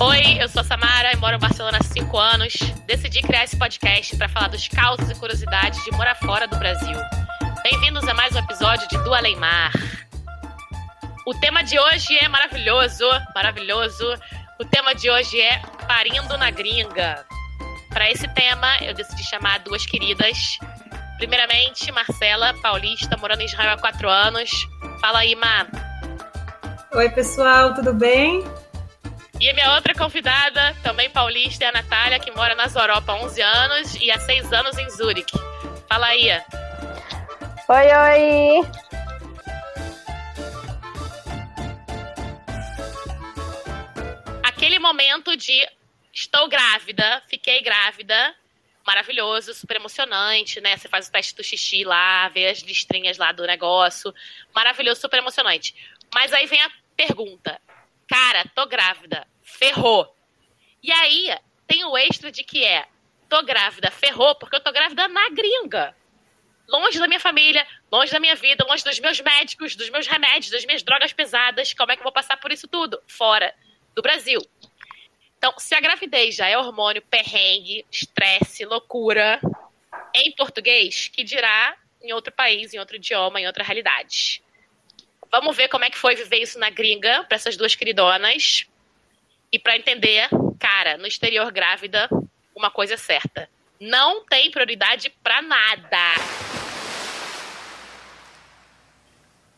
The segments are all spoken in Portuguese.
Oi, eu sou a Samara e moro em Barcelona há 5 anos. Decidi criar esse podcast para falar dos causos e curiosidades de morar fora do Brasil. Bem-vindos a mais um episódio de Do Além Mar. O tema de hoje é maravilhoso, maravilhoso. O tema de hoje é Parindo na Gringa. Para esse tema, eu decidi chamar duas queridas. Primeiramente, Marcela, paulista, morando em Israel há quatro anos. Fala aí, Má. Oi, pessoal, tudo bem? E a minha outra convidada, também paulista, é a Natália, que mora na Europa há 11 anos e há 6 anos em Zurique. Fala aí. Oi, oi! Aquele momento de estou grávida, fiquei grávida, maravilhoso, super emocionante, né? Você faz o teste do xixi lá, vê as listrinhas lá do negócio, maravilhoso, super emocionante. Mas aí vem a pergunta: cara, tô grávida, ferrou. E aí tem o extra de que é, tô grávida, ferrou, porque eu tô grávida na gringa. Longe da minha família, longe da minha vida, longe dos meus médicos, dos meus remédios, das minhas drogas pesadas. Como é que eu vou passar por isso tudo? Fora do Brasil. Então, se a gravidez já é hormônio, perrengue, estresse, loucura, em português, que dirá em outro país, em outro idioma, em outra realidade. Vamos ver como é que foi viver isso na gringa para essas duas queridonas. E para entender, cara, no exterior grávida, uma coisa é certa. Não tem prioridade para nada.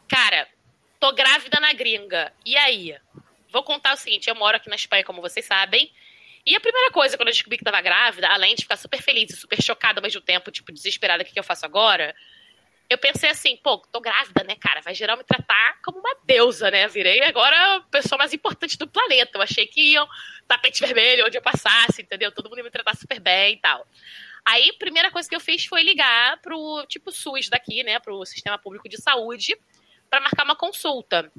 Cara, tô grávida na gringa. E aí? Vou contar o seguinte, eu moro aqui na Espanha, como vocês sabem. E a primeira coisa, quando eu descobri que tava grávida, além de ficar super feliz e super chocada ao mesmo tempo, tipo, desesperada, o que, que eu faço agora? Eu pensei assim, pô, tô grávida, né, cara? Vai geral me tratar como uma deusa, né? Virei agora a pessoa mais importante do planeta. Eu achei que iam tapete vermelho onde eu passasse, entendeu? Todo mundo ia me tratar super bem e tal. Aí, primeira coisa que eu fiz foi ligar pro tipo SUS daqui, né, pro Sistema Público de Saúde, para marcar uma consulta.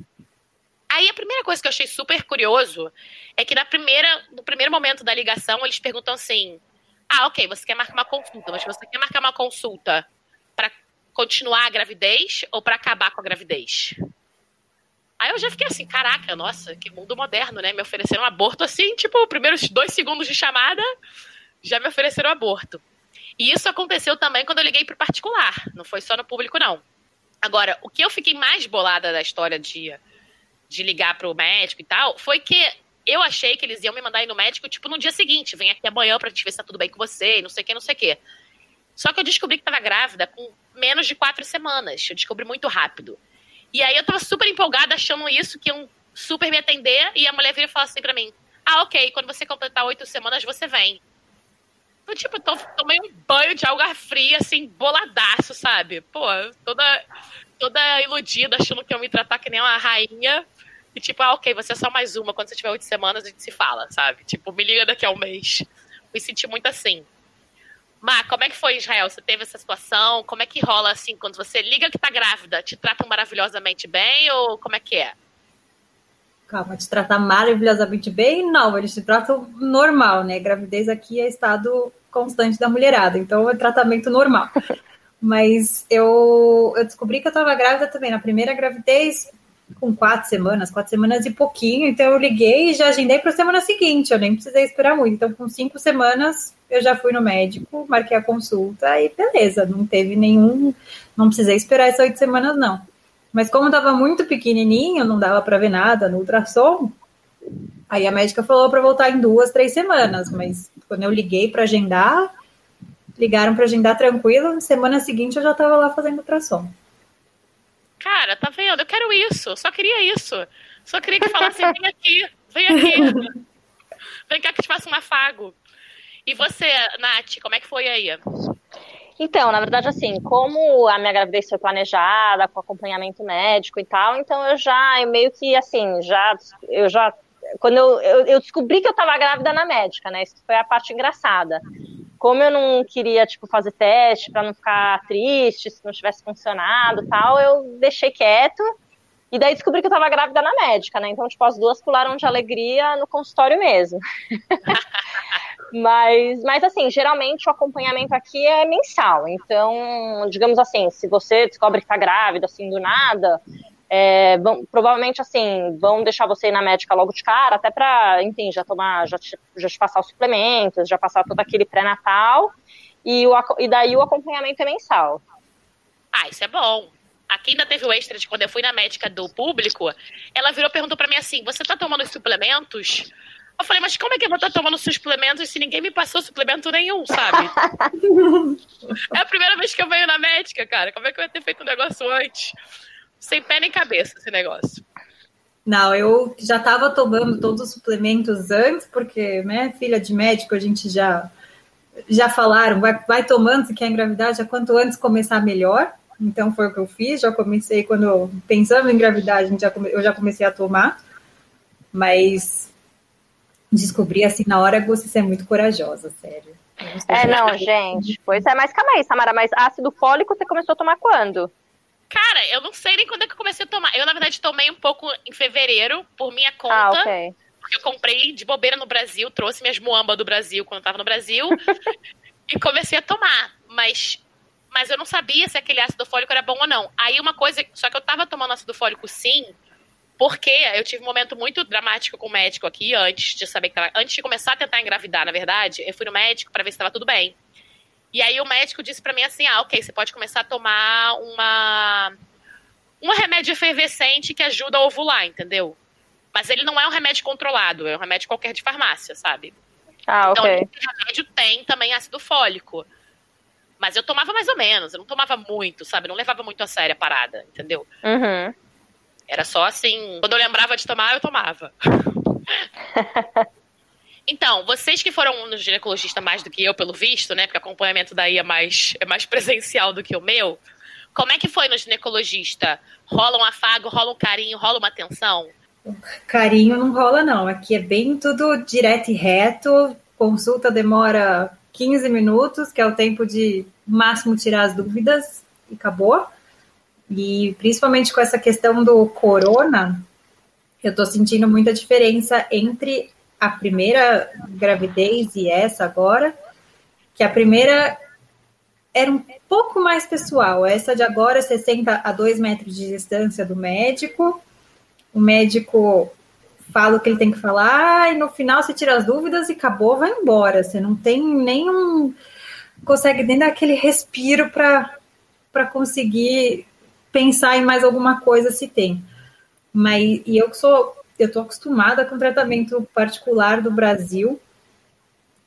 Aí a primeira coisa que eu achei super curioso é que na primeira, no primeiro momento da ligação eles perguntam assim: "Ah, OK, você quer marcar uma consulta, mas você quer marcar uma consulta para continuar a gravidez ou para acabar com a gravidez? Aí eu já fiquei assim, caraca, nossa, que mundo moderno, né? Me ofereceram um aborto assim, tipo, primeiros dois segundos de chamada, já me ofereceram aborto. E isso aconteceu também quando eu liguei para particular, não foi só no público, não. Agora, o que eu fiquei mais bolada da história de, de ligar para o médico e tal, foi que eu achei que eles iam me mandar ir no médico, tipo, no dia seguinte, vem aqui amanhã pra gente ver se tá tudo bem com você, não sei o que, não sei o que. Só que eu descobri que tava grávida com menos de quatro semanas. Eu descobri muito rápido. E aí eu tava super empolgada, achando isso, que iam super me atender. E a mulher veio e falou assim pra mim: Ah, ok, quando você completar oito semanas, você vem. Então, tipo, eu tomei um banho de alga fria, assim, boladaço, sabe? Pô, toda, toda iludida, achando que eu me tratar que nem uma rainha. E tipo, ah, ok, você é só mais uma. Quando você tiver oito semanas, a gente se fala, sabe? Tipo, me liga daqui a um mês. Me senti muito assim. Má, como é que foi Israel? Você teve essa situação? Como é que rola assim quando você liga que tá grávida? Te tratam maravilhosamente bem ou como é que é? Calma, te tratar maravilhosamente bem? Não, eles te tratam normal, né? Gravidez aqui é estado constante da mulherada, então é tratamento normal. Mas eu, eu descobri que eu tava grávida também na primeira gravidez, com quatro semanas, quatro semanas e pouquinho, então eu liguei e já agendei para a semana seguinte, eu nem precisei esperar muito. Então, com cinco semanas, eu já fui no médico, marquei a consulta e beleza, não teve nenhum, não precisei esperar essas oito semanas, não. Mas como estava muito pequenininho, não dava para ver nada no ultrassom, aí a médica falou para voltar em duas, três semanas, mas quando eu liguei para agendar, ligaram para agendar tranquilo, semana seguinte eu já estava lá fazendo ultrassom. Cara, tá vendo? Quero isso. Só queria isso. Só queria que falasse, vem aqui, vem aqui. Vem cá que te faça um afago. E você, Nath, como é que foi aí? Então, na verdade, assim, como a minha gravidez foi planejada, com acompanhamento médico e tal, então eu já, eu meio que, assim, já, eu já, quando eu, eu, eu descobri que eu tava grávida na médica, né, isso foi a parte engraçada como eu não queria, tipo, fazer teste para não ficar triste se não tivesse funcionado tal, eu deixei quieto. E daí descobri que eu tava grávida na médica, né? Então, tipo, as duas pularam de alegria no consultório mesmo. mas, mas, assim, geralmente o acompanhamento aqui é mensal. Então, digamos assim, se você descobre que tá grávida, assim, do nada, É, vão, provavelmente, assim, vão deixar você ir na médica logo de cara, até para, enfim, já tomar, já te, já te passar os suplementos, já passar todo aquele pré-natal, e, o, e daí o acompanhamento é mensal. Ah, isso é bom. Aqui ainda teve o extra de quando eu fui na médica do público, ela virou e perguntou para mim assim: você tá tomando os suplementos? Eu falei, mas como é que eu vou estar tá tomando suplementos se ninguém me passou suplemento nenhum, sabe? é a primeira vez que eu venho na médica, cara. Como é que eu ia ter feito um negócio antes? Sem pé nem cabeça esse negócio. Não, eu já estava tomando todos os suplementos antes, porque, né, filha de médico, a gente já já falaram, vai, vai tomando se quer engravidar, já quanto antes começar melhor. Então foi o que eu fiz, já comecei quando pensando em come, eu já comecei a tomar. Mas descobri assim na hora que você é muito corajosa, sério. É, não, gente. Pois é, mas calma aí, Samara, mas ácido fólico você começou a tomar quando? Cara, eu não sei nem quando é que eu comecei a tomar. Eu, na verdade, tomei um pouco em fevereiro, por minha conta. Ah, ok. Porque eu comprei de bobeira no Brasil, trouxe minhas muambas do Brasil quando eu tava no Brasil. e comecei a tomar. Mas, mas eu não sabia se aquele ácido fólico era bom ou não. Aí uma coisa. Só que eu tava tomando ácido fólico sim, porque eu tive um momento muito dramático com o médico aqui, antes de saber que tava, Antes de começar a tentar engravidar, na verdade, eu fui no médico para ver se estava tudo bem. E aí o médico disse para mim assim: ah, ok, você pode começar a tomar uma. Um remédio efervescente que ajuda a ovular, entendeu? Mas ele não é um remédio controlado, é um remédio qualquer de farmácia, sabe? Ah, então, ok. esse remédio tem também ácido fólico. Mas eu tomava mais ou menos, eu não tomava muito, sabe? Não levava muito a sério a parada, entendeu? Uhum. Era só assim, quando eu lembrava de tomar, eu tomava. Então, vocês que foram no ginecologista mais do que eu, pelo visto, né? Porque o acompanhamento daí é mais, é mais presencial do que o meu. Como é que foi no ginecologista? Rola um afago, rola um carinho, rola uma atenção? Carinho não rola, não. Aqui é bem tudo direto e reto. Consulta demora 15 minutos, que é o tempo de máximo tirar as dúvidas e acabou. E principalmente com essa questão do corona, eu tô sentindo muita diferença entre a primeira gravidez e essa agora, que a primeira era um pouco mais pessoal. Essa de agora, 60 a 2 metros de distância do médico. O médico fala o que ele tem que falar e no final você tira as dúvidas e acabou, vai embora. Você não tem nenhum. consegue nem dar aquele respiro para conseguir pensar em mais alguma coisa se tem. Mas e eu que sou eu estou acostumada com tratamento particular do Brasil,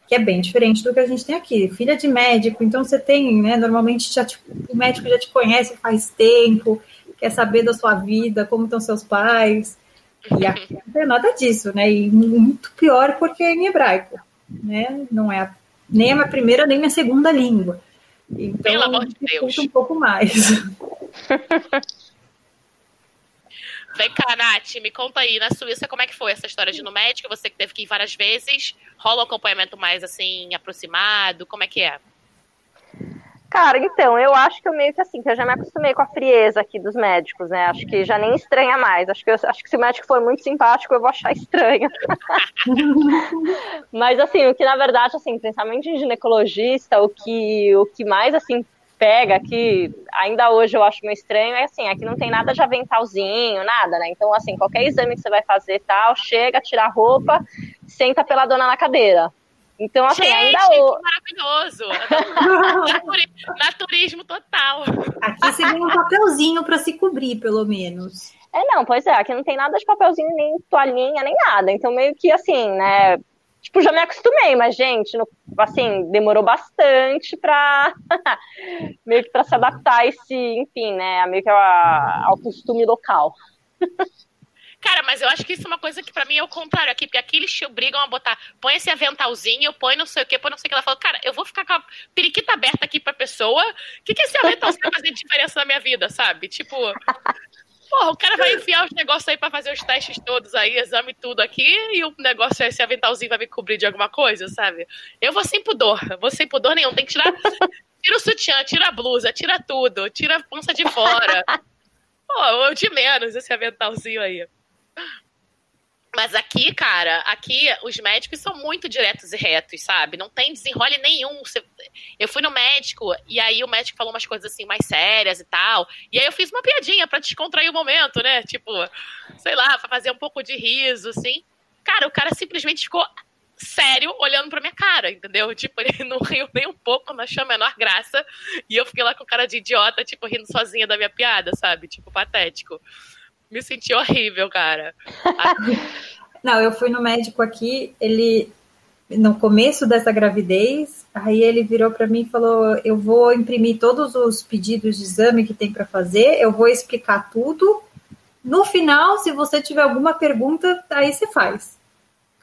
que é bem diferente do que a gente tem aqui. Filha de médico, então você tem, né? Normalmente já te, o médico já te conhece faz tempo, quer saber da sua vida, como estão seus pais. E aqui não tem nada disso, né? E muito pior porque é em hebraico, né? Não é a, nem a minha primeira nem a minha segunda língua. Então, Pelo amor de Deus. um pouco mais. Vem cá, Nath, me conta aí, na Suíça, como é que foi essa história de ir no médico? Você que teve que ir várias vezes, rola um acompanhamento mais, assim, aproximado, como é que é? Cara, então, eu acho que eu meio que assim, que eu já me acostumei com a frieza aqui dos médicos, né? Acho que já nem estranha mais. Acho que, eu, acho que se o médico for muito simpático, eu vou achar estranho. Mas assim, o que na verdade, assim, principalmente em ginecologista, o que, o que mais assim pega aqui, ainda hoje eu acho meio estranho, é assim, aqui não tem nada de aventalzinho, nada, né? Então, assim, qualquer exame que você vai fazer tal, chega, tira a roupa, senta pela dona na cadeira. Então, assim, Gente, ainda o... maravilhoso. Naturismo total. Aqui você ganha um papelzinho para se cobrir, pelo menos. É, não, pois é, aqui não tem nada de papelzinho, nem toalhinha, nem nada. Então, meio que assim, né? tipo, já me acostumei, mas, gente, no, assim, demorou bastante pra meio que pra se adaptar a esse, enfim, né, meio que a, ao costume local. Cara, mas eu acho que isso é uma coisa que para mim é o contrário aqui, porque aqui eles te obrigam a botar, põe esse aventalzinho, põe não sei o que, põe não sei o que. Ela falou, cara, eu vou ficar com a periquita aberta aqui pra pessoa, o que, que esse aventalzinho vai fazer diferença na minha vida, sabe? Tipo, Porra, o cara vai enfiar os negócios aí pra fazer os testes todos aí, exame tudo aqui, e o negócio, esse aventalzinho vai me cobrir de alguma coisa, sabe? Eu vou sem pudor, vou sem pudor nenhum. Tem que tirar. Tira o sutiã, tira a blusa, tira tudo, tira a pança de fora. Pô, de menos esse aventalzinho aí. Mas aqui, cara, aqui os médicos são muito diretos e retos, sabe? Não tem desenrole nenhum. Eu fui no médico e aí o médico falou umas coisas assim mais sérias e tal. E aí eu fiz uma piadinha para descontrair o momento, né? Tipo, sei lá, pra fazer um pouco de riso, assim. Cara, o cara simplesmente ficou sério olhando pra minha cara, entendeu? Tipo, ele não riu nem um pouco, não achou a menor graça. E eu fiquei lá com cara de idiota, tipo, rindo sozinha da minha piada, sabe? Tipo, patético me senti horrível, cara. Não, eu fui no médico aqui, ele no começo dessa gravidez, aí ele virou para mim e falou: "Eu vou imprimir todos os pedidos de exame que tem para fazer, eu vou explicar tudo. No final, se você tiver alguma pergunta, aí você faz."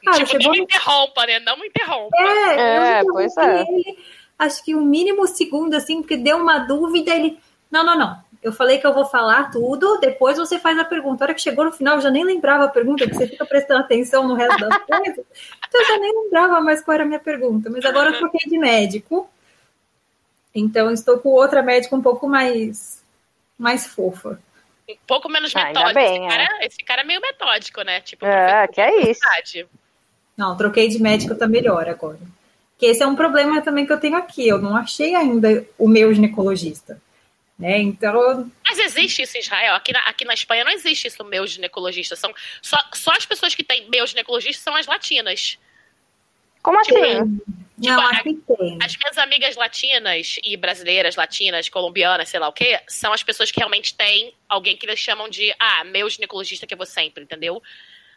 Cara, tipo, não me interrompa, né? Não me interrompa. É, é pois é. Ele, acho que o um mínimo segundo, assim, porque deu uma dúvida, ele. Não, não, não. Eu falei que eu vou falar tudo, depois você faz a pergunta. A hora que chegou no final, eu já nem lembrava a pergunta, porque você fica prestando atenção no resto das coisas. Então eu já nem lembrava mais qual era a minha pergunta. Mas agora eu troquei de médico. Então estou com outra médica um pouco mais, mais fofa. Um pouco menos ah, metódico. Bem, esse, cara, é. esse, cara, é meio metódico, né? Tipo, é, que é isso. Não, troquei de médico, tá melhor agora. Que esse é um problema também que eu tenho aqui. Eu não achei ainda o meu ginecologista. Né? Então. Mas existe isso em Israel. Aqui na, aqui na Espanha não existe isso, meus ginecologistas. São, só, só as pessoas que têm meus ginecologistas são as latinas. Como tipo, assim? Tipo, não, aqui tem. As minhas amigas latinas e brasileiras, latinas, colombianas, sei lá o quê, são as pessoas que realmente têm alguém que eles chamam de, ah, meu ginecologista que eu vou sempre, entendeu?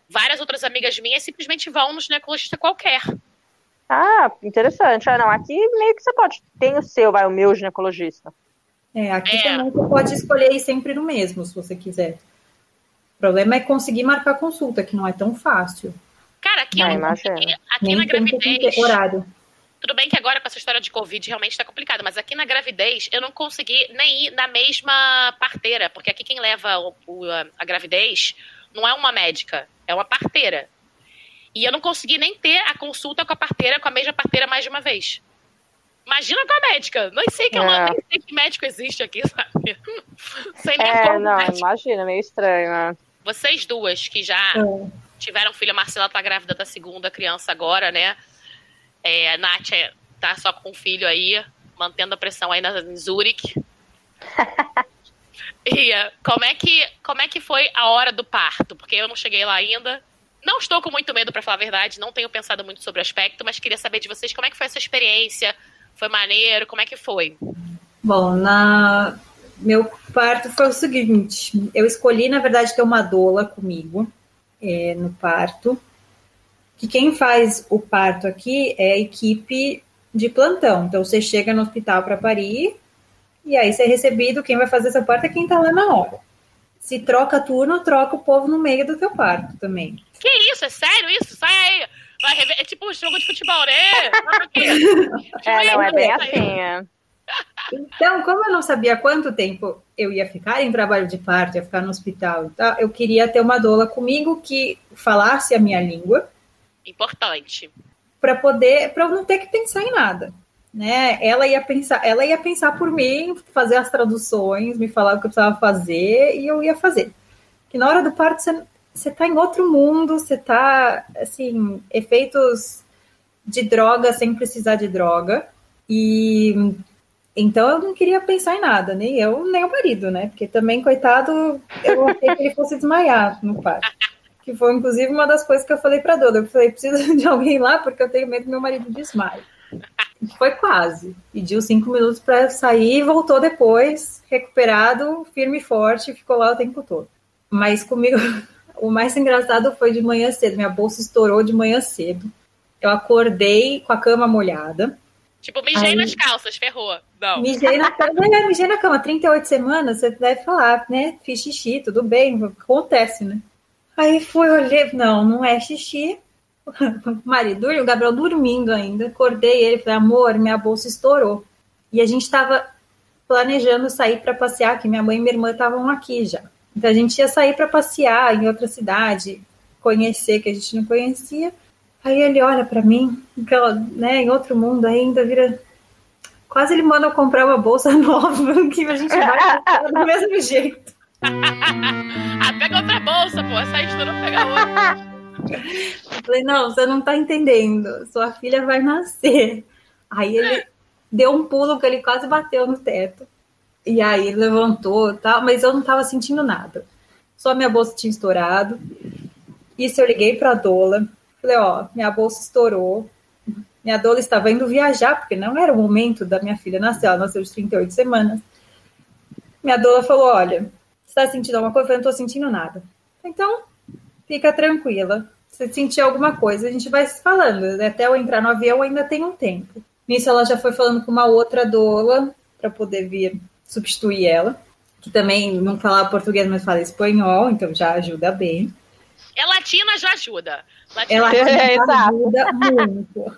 Várias outras amigas minhas simplesmente vão no ginecologista qualquer. Ah, interessante. Ah, não, aqui meio que você pode. Tem o seu, vai, o meu ginecologista. É, aqui é. também você pode escolher ir sempre no mesmo, se você quiser. O problema é conseguir marcar consulta, que não é tão fácil. Cara, aqui, ah, eu, aqui, aqui na gravidez. Horário. Tudo bem que agora com essa história de Covid realmente está complicado, mas aqui na gravidez eu não consegui nem ir na mesma parteira, porque aqui quem leva o, o, a, a gravidez não é uma médica, é uma parteira. E eu não consegui nem ter a consulta com a parteira, com a mesma parteira mais de uma vez. Imagina com a médica. Nem sei que, é. uma, nem sei que médico existe aqui, sabe? Sem nem é, não, médico. imagina, meio estranho, né? Vocês duas que já é. tiveram filho, a Marcela tá grávida da segunda criança agora, né? É, a Nath é, tá só com o filho aí, mantendo a pressão aí na, em Zurich. e como é, que, como é que foi a hora do parto? Porque eu não cheguei lá ainda. Não estou com muito medo, para falar a verdade, não tenho pensado muito sobre o aspecto, mas queria saber de vocês como é que foi essa experiência, foi maneiro? Como é que foi? Bom, na meu parto foi o seguinte: eu escolhi, na verdade, ter uma doula comigo é, no parto. Que quem faz o parto aqui é a equipe de plantão. Então você chega no hospital para parir e aí você é recebido. Quem vai fazer seu parto é quem tá lá na hora. Se troca turno, troca o povo no meio do teu parto também. Que isso? É sério isso? Sai aí! Vai É tipo um jogo de futebol, né? é, não, é bem assim. É. Então, como eu não sabia quanto tempo eu ia ficar em trabalho de parto, ia ficar no hospital, tá? eu queria ter uma doula comigo que falasse a minha língua. Importante. Para poder, para eu não ter que pensar em nada, né? Ela ia pensar, ela ia pensar por mim, fazer as traduções, me falar o que eu precisava fazer e eu ia fazer. Que na hora do parto você você tá em outro mundo, você tá, assim, efeitos de droga sem precisar de droga. E então eu não queria pensar em nada, nem eu, nem o marido, né? Porque também, coitado, eu achei que ele fosse desmaiar no parto. Que foi, inclusive, uma das coisas que eu falei pra Doda. Eu falei, preciso de alguém lá porque eu tenho medo do meu marido desmaie. Foi quase. Pediu cinco minutos para sair voltou depois, recuperado, firme e forte, ficou lá o tempo todo. Mas comigo o mais engraçado foi de manhã cedo. Minha bolsa estourou de manhã cedo. Eu acordei com a cama molhada. Tipo, mijei Aí, nas calças, ferrou. Não. Mijei na cama. É, mijei na cama. 38 semanas, você deve falar, né? Fiz xixi, tudo bem, acontece, né? Aí fui, olhei, não, não é xixi. O marido, o Gabriel dormindo ainda. Acordei ele, falei, amor, minha bolsa estourou. E a gente estava planejando sair para passear, que minha mãe e minha irmã estavam aqui já. Então a gente ia sair para passear em outra cidade, conhecer que a gente não conhecia. Aí ele olha para mim, né, em outro mundo ainda, vira. Quase ele manda eu comprar uma bolsa nova que a gente vai do mesmo jeito. ah, pega outra bolsa, pô. Essa aí não pega outra. Eu falei, não, você não tá entendendo. Sua filha vai nascer. Aí ele deu um pulo que ele quase bateu no teto. E aí levantou tal, mas eu não tava sentindo nada. Só minha bolsa tinha estourado. Isso eu liguei pra Dola. Falei, ó, minha bolsa estourou. Minha Dola estava indo viajar, porque não era o momento da minha filha nascer. Ela nasceu de 38 semanas. Minha Dola falou, olha, você tá sentindo alguma coisa? Eu falei, não tô sentindo nada. Então, fica tranquila. Se sentir alguma coisa, a gente vai se falando. Até eu entrar no avião ainda tem um tempo. Nisso ela já foi falando com uma outra doula para poder vir substituir ela, que também não falava português, mas fala espanhol, então já ajuda bem. É latina, já ajuda. Latina, é latina é, ajuda muito.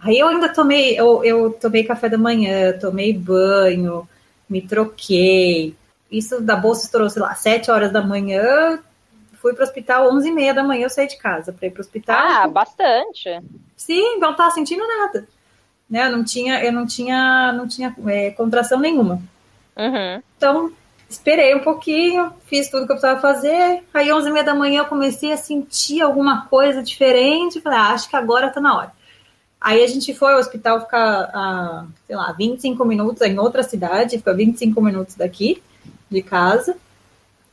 Aí eu ainda tomei, eu, eu tomei café da manhã, tomei banho, me troquei. Isso da bolsa estourou, sei lá, sete horas da manhã, fui para o hospital, onze e meia da manhã eu saí de casa para ir para o hospital. Ah, bastante. Sim, não tava sentindo nada. Né? Eu não tinha, eu não tinha, não tinha é, contração nenhuma. Uhum. Então, esperei um pouquinho, fiz tudo que eu precisava fazer. Aí, onze e meia da manhã, eu comecei a sentir alguma coisa diferente. Falei, ah, acho que agora tá na hora. Aí a gente foi ao hospital ficar, ah, sei lá, 25 minutos em outra cidade, fica 25 minutos daqui de casa.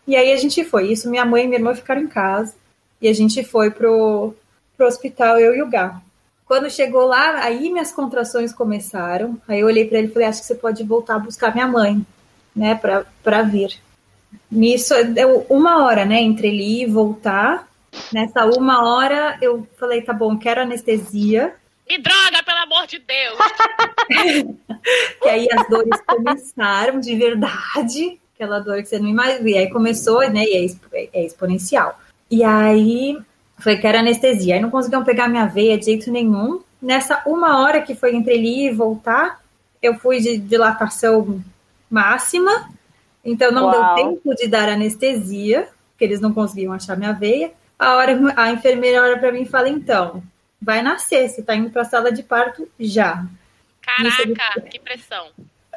E aí a gente foi. Isso, minha mãe e minha irmã ficaram em casa. E a gente foi pro, pro hospital, eu e o Gá. Quando chegou lá, aí minhas contrações começaram. Aí eu olhei para ele e falei: Acho que você pode voltar a buscar minha mãe, né, para vir. Nisso, deu uma hora, né, entre ele ir e voltar. Nessa uma hora, eu falei: Tá bom, quero anestesia. Me droga, pelo amor de Deus! que aí as dores começaram de verdade aquela dor que você não imagina. E aí começou, né? E é, é exponencial. E aí foi que era anestesia. Aí não conseguiam pegar minha veia de jeito nenhum. Nessa uma hora que foi entre ele e voltar, eu fui de dilatação máxima. Então não Uau. deu tempo de dar anestesia, porque eles não conseguiam achar minha veia. A hora a enfermeira olha para mim e fala: "Então, vai nascer, você tá indo para a sala de parto já". Caraca, que pressão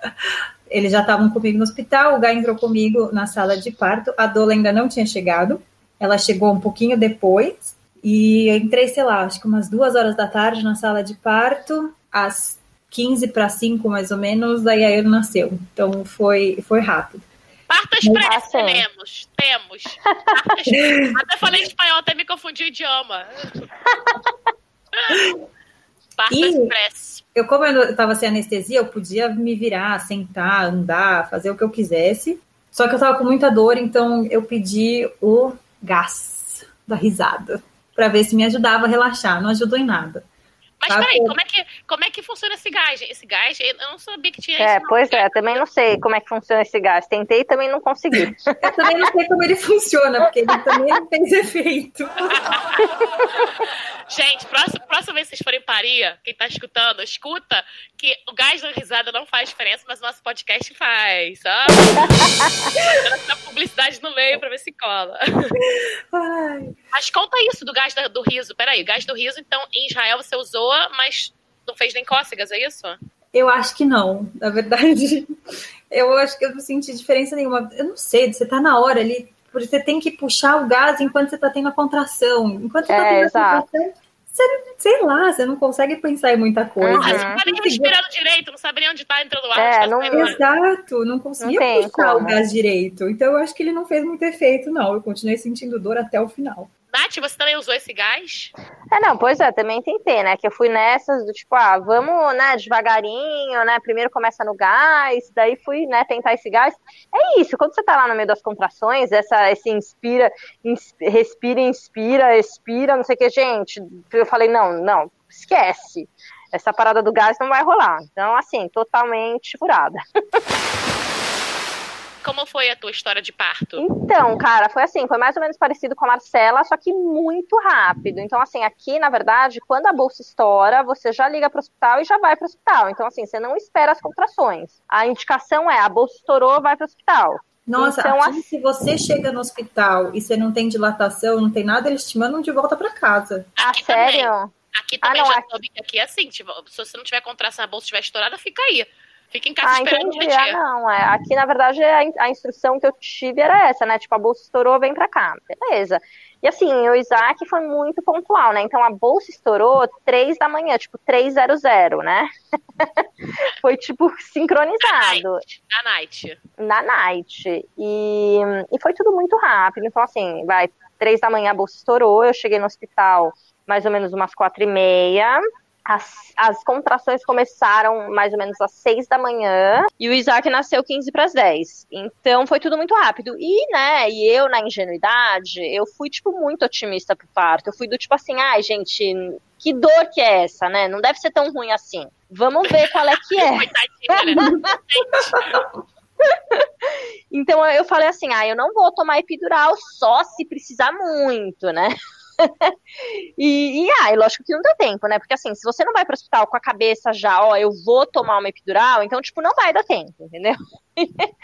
eles já estavam comigo no hospital, o Gá entrou comigo na sala de parto, a Dola ainda não tinha chegado, ela chegou um pouquinho depois, e entrei, sei lá, acho que umas duas horas da tarde na sala de parto, às 15 para 5 mais ou menos, daí a ele nasceu. Então foi, foi rápido. Parto expresso, temos, temos. Até falei espanhol, até me confundi o idioma. Parto e... expresso eu, como eu estava sem anestesia, eu podia me virar, sentar, andar, fazer o que eu quisesse. Só que eu estava com muita dor, então eu pedi o gás da risada para ver se me ajudava a relaxar. Não ajudou em nada. Mas tá peraí, como é, que, como é que funciona esse gás? Esse gás, eu não sabia que tinha É, pois é, também não sei como é que funciona esse gás. Tentei e também não consegui. eu também não sei como ele funciona, porque ele também não fez efeito. Gente, próxima, próxima vez que vocês forem em Paria, quem tá escutando, escuta que o gás da risada não faz diferença, mas o nosso podcast faz. Ah, a publicidade no meio pra ver se cola. Ai. Mas conta isso do gás do riso. Peraí, o gás do riso, então, em Israel você usou mas não fez nem cócegas, é isso? Eu acho que não, na verdade. Eu acho que eu não senti diferença nenhuma. Eu não sei, você tá na hora ali, porque você tem que puxar o gás enquanto você tá tendo a contração. Enquanto você tá é, tendo a contração, você, sei lá, você não consegue pensar em muita coisa. Uhum. Você não tá nem respirando direito, não sabe nem onde tá entrando o ar. É, tá não, exato, não conseguia não puxar como. o gás direito. Então eu acho que ele não fez muito efeito, não. Eu continuei sentindo dor até o final. Nath, você também usou esse gás? É, não, pois é, também tentei, né? Que eu fui nessas do tipo, ah, vamos, né, devagarinho, né? Primeiro começa no gás, daí fui, né, tentar esse gás. É isso, quando você tá lá no meio das contrações, essa, esse inspira, inspira respira, inspira, expira, não sei o que, gente. Eu falei, não, não, esquece. Essa parada do gás não vai rolar. Então, assim, totalmente furada. Como foi a tua história de parto? Então, cara, foi assim, foi mais ou menos parecido com a Marcela, só que muito rápido. Então, assim, aqui, na verdade, quando a bolsa estoura, você já liga para o hospital e já vai para o hospital. Então, assim, você não espera as contrações. A indicação é, a bolsa estourou, vai para o hospital. Nossa, então, aqui, assim, se você chega no hospital e você não tem dilatação, não tem nada, eles te mandam de volta para casa. Ah, sério? Também. Aqui também ah, não, já aqui... soube que aqui é assim, tipo, se você não tiver contração, a bolsa estiver estourada, fica aí. Fica em casa ah, esperando entendi. Ah, não, é. Aqui, na verdade, a, a instrução que eu tive era essa, né? Tipo, a bolsa estourou, vem pra cá. Beleza. E assim, o Isaac foi muito pontual, né? Então a bolsa estourou três da manhã, tipo 300, né? foi tipo sincronizado. Na night. Na night. E, e foi tudo muito rápido. Então, assim, vai, três da manhã a bolsa estourou, eu cheguei no hospital mais ou menos umas quatro e meia. As, as, contrações começaram mais ou menos às 6 da manhã e o Isaac nasceu 15 para as 10. Então foi tudo muito rápido. E, né, e eu na ingenuidade, eu fui tipo muito otimista pro parto. Eu fui do tipo assim, ai, gente, que dor que é essa, né? Não deve ser tão ruim assim. Vamos ver qual é que é. então eu falei assim, ah, eu não vou tomar epidural só se precisar muito, né? E, e ah, lógico que não deu tempo, né? Porque assim, se você não vai para o hospital com a cabeça já, ó, eu vou tomar uma epidural, então, tipo, não vai dar tempo, entendeu?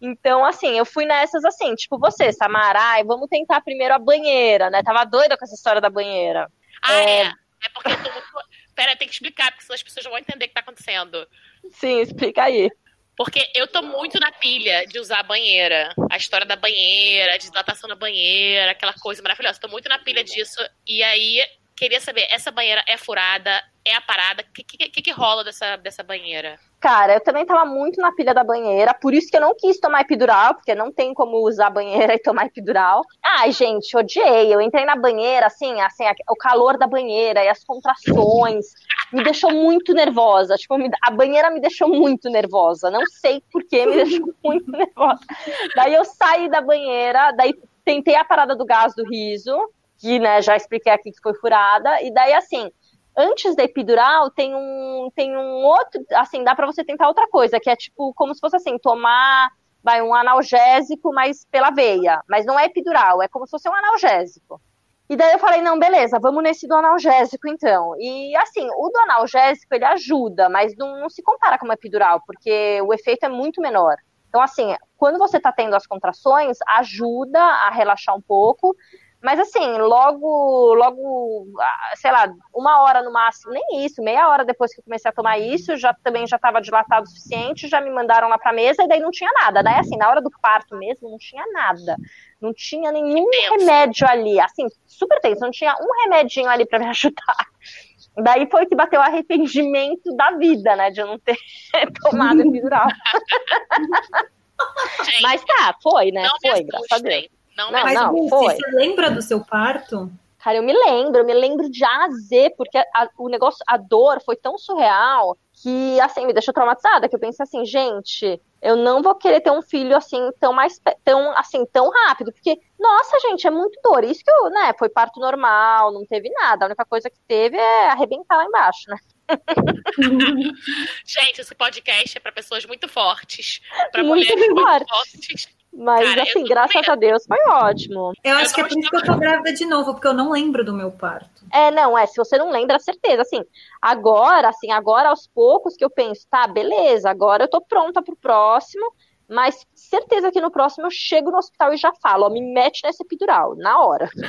então, assim, eu fui nessas assim, tipo, você, Samara, ai, vamos tentar primeiro a banheira, né? Tava doida com essa história da banheira. Ah, é. É, é porque eu tô muito. Pera, tem que explicar, porque senão as pessoas vão entender o que tá acontecendo. Sim, explica aí. Porque eu tô muito na pilha de usar a banheira. A história da banheira, a dilatação da banheira, aquela coisa maravilhosa. Tô muito na pilha disso. E aí, queria saber, essa banheira é furada? É a parada? O que, que, que, rola dessa, dessa banheira? Cara, eu também tava muito na pilha da banheira, por isso que eu não quis tomar epidural, porque não tem como usar banheira e tomar epidural. Ai, gente, odiei. Eu entrei na banheira, assim, assim, o calor da banheira e as contrações me deixou muito nervosa. Tipo, a banheira me deixou muito nervosa. Não sei por que me deixou muito nervosa. Daí eu saí da banheira, daí tentei a parada do gás do riso, que, né, já expliquei aqui que foi furada, e daí assim antes da epidural tem um tem um outro, assim, dá para você tentar outra coisa, que é tipo como se fosse assim, tomar vai um analgésico, mas pela veia, mas não é epidural, é como se fosse um analgésico. E daí eu falei, não, beleza, vamos nesse do analgésico então. E assim, o do analgésico ele ajuda, mas não, não se compara com uma epidural, porque o efeito é muito menor. Então, assim, quando você está tendo as contrações, ajuda a relaxar um pouco, mas assim, logo, logo, sei lá, uma hora no máximo, nem isso, meia hora depois que eu comecei a tomar isso, já também já estava dilatado o suficiente, já me mandaram lá pra mesa e daí não tinha nada. Daí assim, na hora do parto mesmo, não tinha nada. Não tinha nenhum remédio ali, assim, super tenso, não tinha um remedinho ali para me ajudar. Daí foi que bateu o arrependimento da vida, né, de eu não ter tomado epidural. Mas tá, foi, né? Foi, graças a Deus. Não, não, mas não, foi. você lembra do seu parto? Cara, eu me lembro, eu me lembro de A a Z, porque a, o negócio, a dor foi tão surreal que, assim, me deixou traumatizada, que eu pensei assim, gente, eu não vou querer ter um filho assim, tão mais, tão, assim, tão rápido, porque, nossa, gente, é muito dor. Isso que eu, né, foi parto normal, não teve nada, a única coisa que teve é arrebentar lá embaixo, né? gente, esse podcast é para pessoas muito fortes, para mulheres muito fortes. Mas, Cara, assim, graças a Deus foi ótimo. Eu acho eu que é por isso que eu tô grávida de novo, porque eu não lembro do meu parto. É, não, é, se você não lembra, certeza. Assim, agora, assim, agora aos poucos que eu penso, tá, beleza, agora eu tô pronta pro próximo, mas certeza que no próximo eu chego no hospital e já falo, ó, me mete nessa epidural, na hora.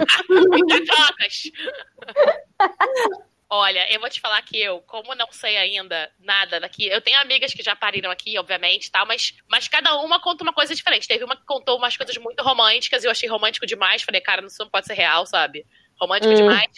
Olha, eu vou te falar que eu, como não sei ainda nada daqui, eu tenho amigas que já pariram aqui, obviamente, tal, mas, mas cada uma conta uma coisa diferente. Teve uma que contou umas coisas muito românticas e eu achei romântico demais. Falei, cara, isso não pode ser real, sabe? Romântico hum. demais.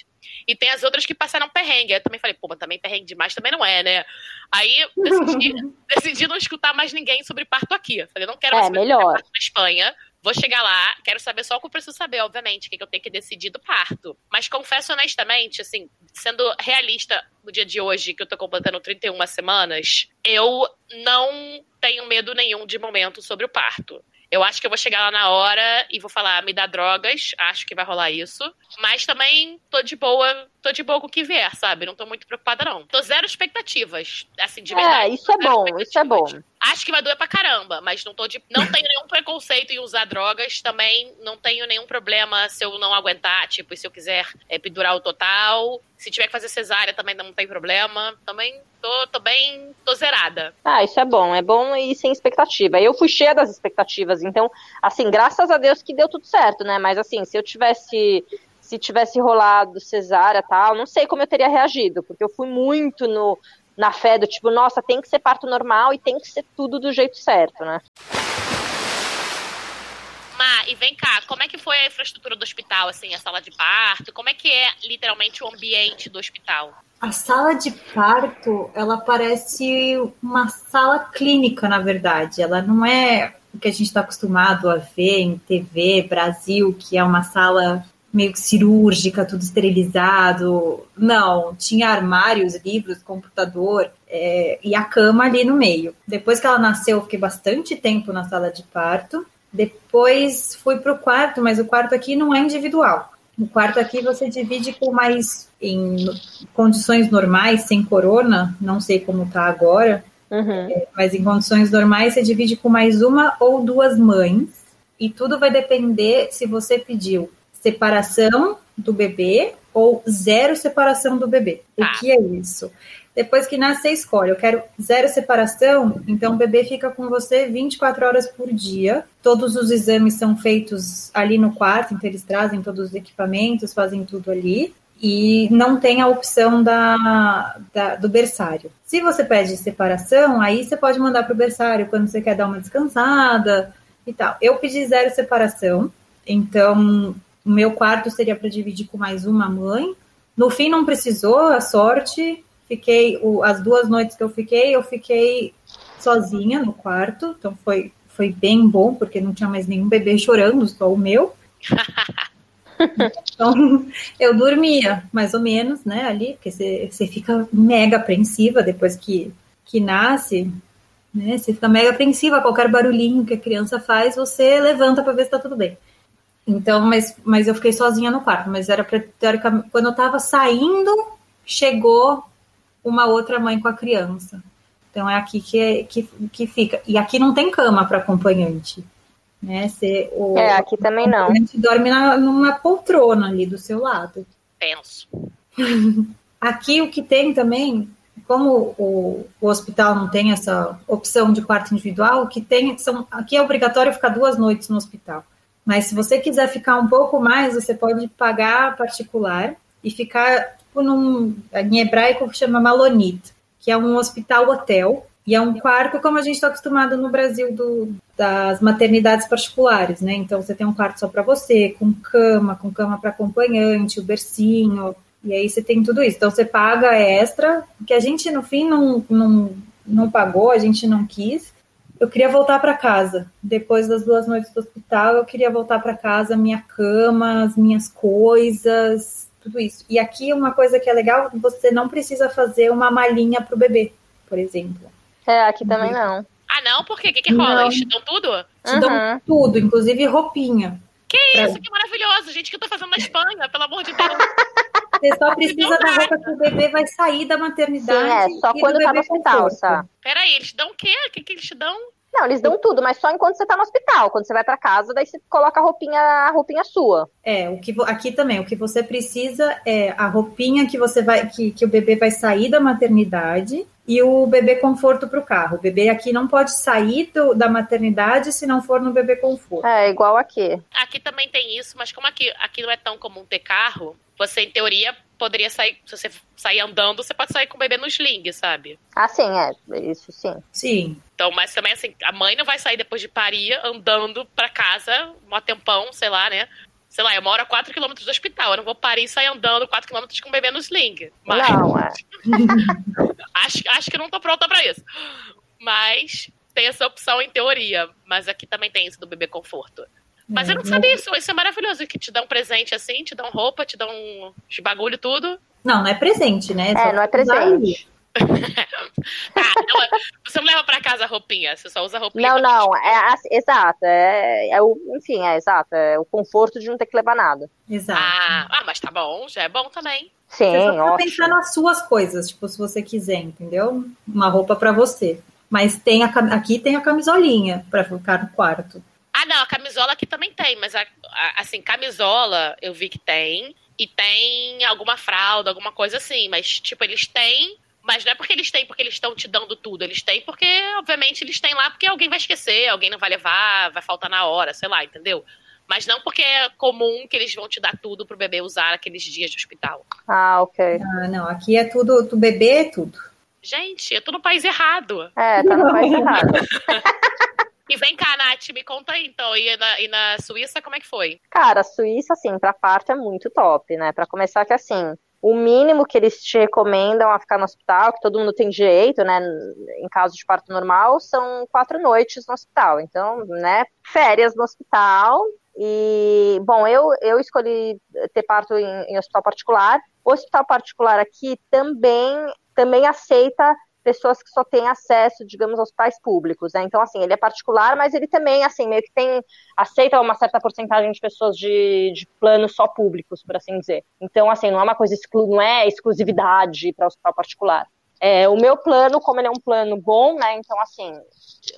E tem as outras que passaram perrengue. Eu também falei, pô, mas também perrengue demais também não é, né? Aí decidi, decidi não escutar mais ninguém sobre parto aqui. Falei, não quero mais é, melhor. parto na Espanha. Vou chegar lá, quero saber só o que eu preciso saber, obviamente, o que eu tenho que decidir do parto. Mas confesso honestamente, assim, sendo realista no dia de hoje, que eu tô completando 31 semanas, eu não tenho medo nenhum de momento sobre o parto. Eu acho que eu vou chegar lá na hora e vou falar, me dá drogas, acho que vai rolar isso. Mas também tô de boa, tô de boa com o que vier, sabe? Não tô muito preocupada, não. Tô zero expectativas, assim, de verdade. É, isso é bom, isso é bom. Acho que vai doer pra caramba, mas não tô de. Não tenho nenhum preconceito em usar drogas, também não tenho nenhum problema se eu não aguentar, tipo, se eu quiser é, pendurar o total. Se tiver que fazer cesárea também não tem problema. Também tô, tô bem, tô zerada. Ah, isso é bom, é bom e sem expectativa. Eu fui cheia das expectativas, então, assim, graças a Deus que deu tudo certo, né? Mas assim, se eu tivesse se tivesse rolado cesárea tal, não sei como eu teria reagido, porque eu fui muito no na fé do tipo, nossa, tem que ser parto normal e tem que ser tudo do jeito certo, né? Má, e vem cá, como é que foi a infraestrutura do hospital, assim, a sala de parto? Como é que é literalmente o ambiente do hospital? A sala de parto, ela parece uma sala clínica, na verdade. Ela não é o que a gente está acostumado a ver em TV, Brasil, que é uma sala meio que cirúrgica, tudo esterilizado. Não, tinha armários, livros, computador é, e a cama ali no meio. Depois que ela nasceu, eu fiquei bastante tempo na sala de parto. Depois fui para o quarto, mas o quarto aqui não é individual. O quarto aqui você divide com mais em condições normais, sem corona, não sei como tá agora, uhum. é, mas em condições normais você divide com mais uma ou duas mães, e tudo vai depender se você pediu separação do bebê ou zero separação do bebê. O ah. que é isso? Depois que nasce, você escolhe. Eu quero zero separação, então o bebê fica com você 24 horas por dia. Todos os exames são feitos ali no quarto, então eles trazem todos os equipamentos, fazem tudo ali. E não tem a opção da, da do berçário. Se você pede separação, aí você pode mandar para o berçário quando você quer dar uma descansada e tal. Eu pedi zero separação, então o meu quarto seria para dividir com mais uma mãe. No fim, não precisou, a sorte Fiquei, o, as duas noites que eu fiquei, eu fiquei sozinha no quarto, então foi, foi bem bom, porque não tinha mais nenhum bebê chorando, só o meu. então, eu dormia, mais ou menos, né, ali, porque você, fica mega apreensiva depois que, que nasce, né, você fica mega apreensiva, qualquer barulhinho que a criança faz, você levanta para ver se tá tudo bem. Então, mas, mas eu fiquei sozinha no quarto, mas era pra, teoricamente, quando eu tava saindo, chegou uma outra mãe com a criança. Então é aqui que, que, que fica. E aqui não tem cama para acompanhante. Né? Você, o, é, aqui também não. A gente dorme na, numa poltrona ali do seu lado. Penso. aqui o que tem também, como o, o hospital não tem essa opção de quarto individual, o que tem são. Aqui é obrigatório ficar duas noites no hospital. Mas se você quiser ficar um pouco mais, você pode pagar particular e ficar num, em hebraico chama Malonit, que é um hospital-hotel, e é um quarto como a gente está acostumado no Brasil do, das maternidades particulares, né? Então você tem um quarto só para você, com cama, com cama para acompanhante, o bercinho, e aí você tem tudo isso. Então você paga extra, que a gente no fim não, não, não pagou, a gente não quis. Eu queria voltar para casa. Depois das duas noites do hospital, eu queria voltar para casa, minha cama, as minhas coisas, tudo isso. E aqui uma coisa que é legal, você não precisa fazer uma malinha para o bebê, por exemplo. É, aqui também não. Ah, não? Por quê? O que, que rola? Eles te dão tudo? Te uhum. dão tudo, inclusive roupinha. Que pra... isso, que maravilhoso, gente, que eu tô fazendo na Espanha, pelo amor de Deus. Você só precisa da roupa que o bebê vai sair da maternidade. Sim, é, só quando tá no hospital, sabe? Peraí, eles dão o quê? O que, que eles te dão? Não, eles dão tudo, mas só enquanto você tá no hospital. Quando você vai para casa, daí você coloca a roupinha, a roupinha sua. É, o que aqui também, o que você precisa é a roupinha que você vai que, que o bebê vai sair da maternidade e o bebê conforto para o carro. O bebê aqui não pode sair do, da maternidade se não for no bebê conforto. É, igual aqui. Aqui também tem isso, mas como aqui, aqui não é tão comum ter carro, você, em teoria, poderia sair. Se você sair andando, você pode sair com o bebê no sling, sabe? Ah, sim, é. Isso sim. Sim. Então, mas também assim, a mãe não vai sair depois de parir andando pra casa, um tempão, sei lá, né? Sei lá, eu moro a 4 km do hospital. Eu não vou parir e sair andando 4 km com o bebê no sling. Mas... Não, é. acho, acho que não tô pronta pra isso. Mas tem essa opção em teoria. Mas aqui também tem isso do bebê conforto. Mas eu não sabia isso, isso é maravilhoso, que te dão um presente assim, te dão roupa, te dão uns bagulho, tudo. Não, não é presente, né? É, não é presente. Ah, não, você não leva para casa a roupinha, você só usa a roupinha. Não, não, é, exato, é, é, o, enfim, é exato, é o conforto de não ter que levar nada. Exato. Ah, ah mas tá bom, já é bom também. Sim, você só pensar nas suas coisas, tipo, se você quiser, entendeu? Uma roupa para você. Mas tem a, aqui tem a camisolinha para ficar no quarto. Ah, não, a camisola aqui também tem, mas a, a, assim, camisola eu vi que tem. E tem alguma fralda, alguma coisa assim. Mas, tipo, eles têm. Mas não é porque eles têm porque eles estão te dando tudo. Eles têm porque, obviamente, eles têm lá porque alguém vai esquecer, alguém não vai levar, vai faltar na hora, sei lá, entendeu? Mas não porque é comum que eles vão te dar tudo pro bebê usar aqueles dias de hospital. Ah, ok. Ah, não, aqui é tudo, do bebê é tudo. Gente, eu tô no país errado. É, tá no país errado. E vem cá, Nath, me conta aí, então. E na, e na Suíça, como é que foi? Cara, a Suíça, assim, pra parto é muito top, né? Pra começar que, assim, o mínimo que eles te recomendam a ficar no hospital, que todo mundo tem direito, né, em caso de parto normal, são quatro noites no hospital. Então, né, férias no hospital. E, bom, eu, eu escolhi ter parto em, em hospital particular. O hospital particular aqui também, também aceita pessoas que só têm acesso, digamos, aos pais públicos, né? Então, assim, ele é particular, mas ele também, assim, meio que tem, aceita uma certa porcentagem de pessoas de, de planos só públicos, por assim dizer. Então, assim, não é uma coisa, exclu, não é exclusividade para o hospital particular. É, o meu plano, como ele é um plano bom, né, então, assim,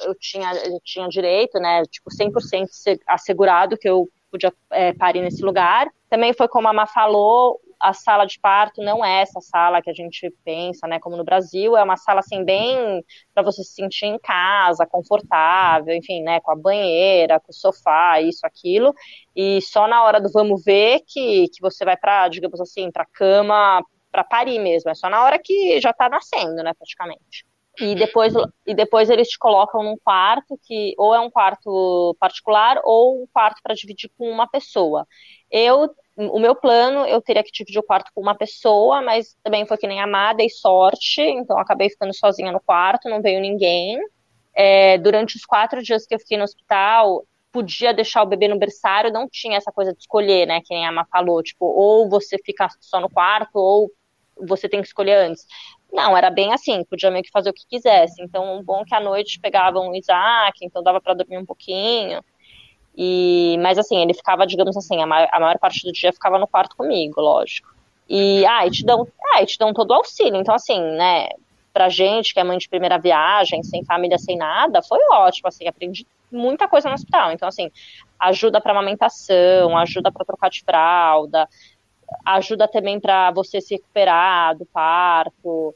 eu tinha, eu tinha direito, né, tipo, 100% assegurado que eu podia é, parir nesse lugar. Também foi como a Má falou, a sala de parto não é essa sala que a gente pensa, né, como no Brasil, é uma sala assim bem para você se sentir em casa, confortável, enfim, né, com a banheira, com o sofá, isso, aquilo, e só na hora do vamos ver que, que você vai para, digamos assim, para cama para parir mesmo, é só na hora que já está nascendo, né, praticamente. E depois, e depois eles te colocam num quarto que ou é um quarto particular ou um quarto para dividir com uma pessoa. Eu o meu plano, eu teria que dividir o quarto com uma pessoa, mas também foi que nem a dei sorte, então acabei ficando sozinha no quarto, não veio ninguém. É, durante os quatro dias que eu fiquei no hospital, podia deixar o bebê no berçário, não tinha essa coisa de escolher, né, que nem a Má falou, tipo, ou você fica só no quarto, ou você tem que escolher antes. Não, era bem assim, podia meio que fazer o que quisesse. Então, bom que à noite pegavam o Isaac, então dava para dormir um pouquinho. E, mas assim, ele ficava, digamos assim, a maior, a maior parte do dia ficava no quarto comigo, lógico. E, ah, e te dão, ah, te dão todo o auxílio. Então, assim, né, pra gente que é mãe de primeira viagem, sem família, sem nada, foi ótimo, assim, aprendi muita coisa no hospital. Então, assim, ajuda para amamentação, ajuda para trocar de fralda, ajuda também para você se recuperar do parto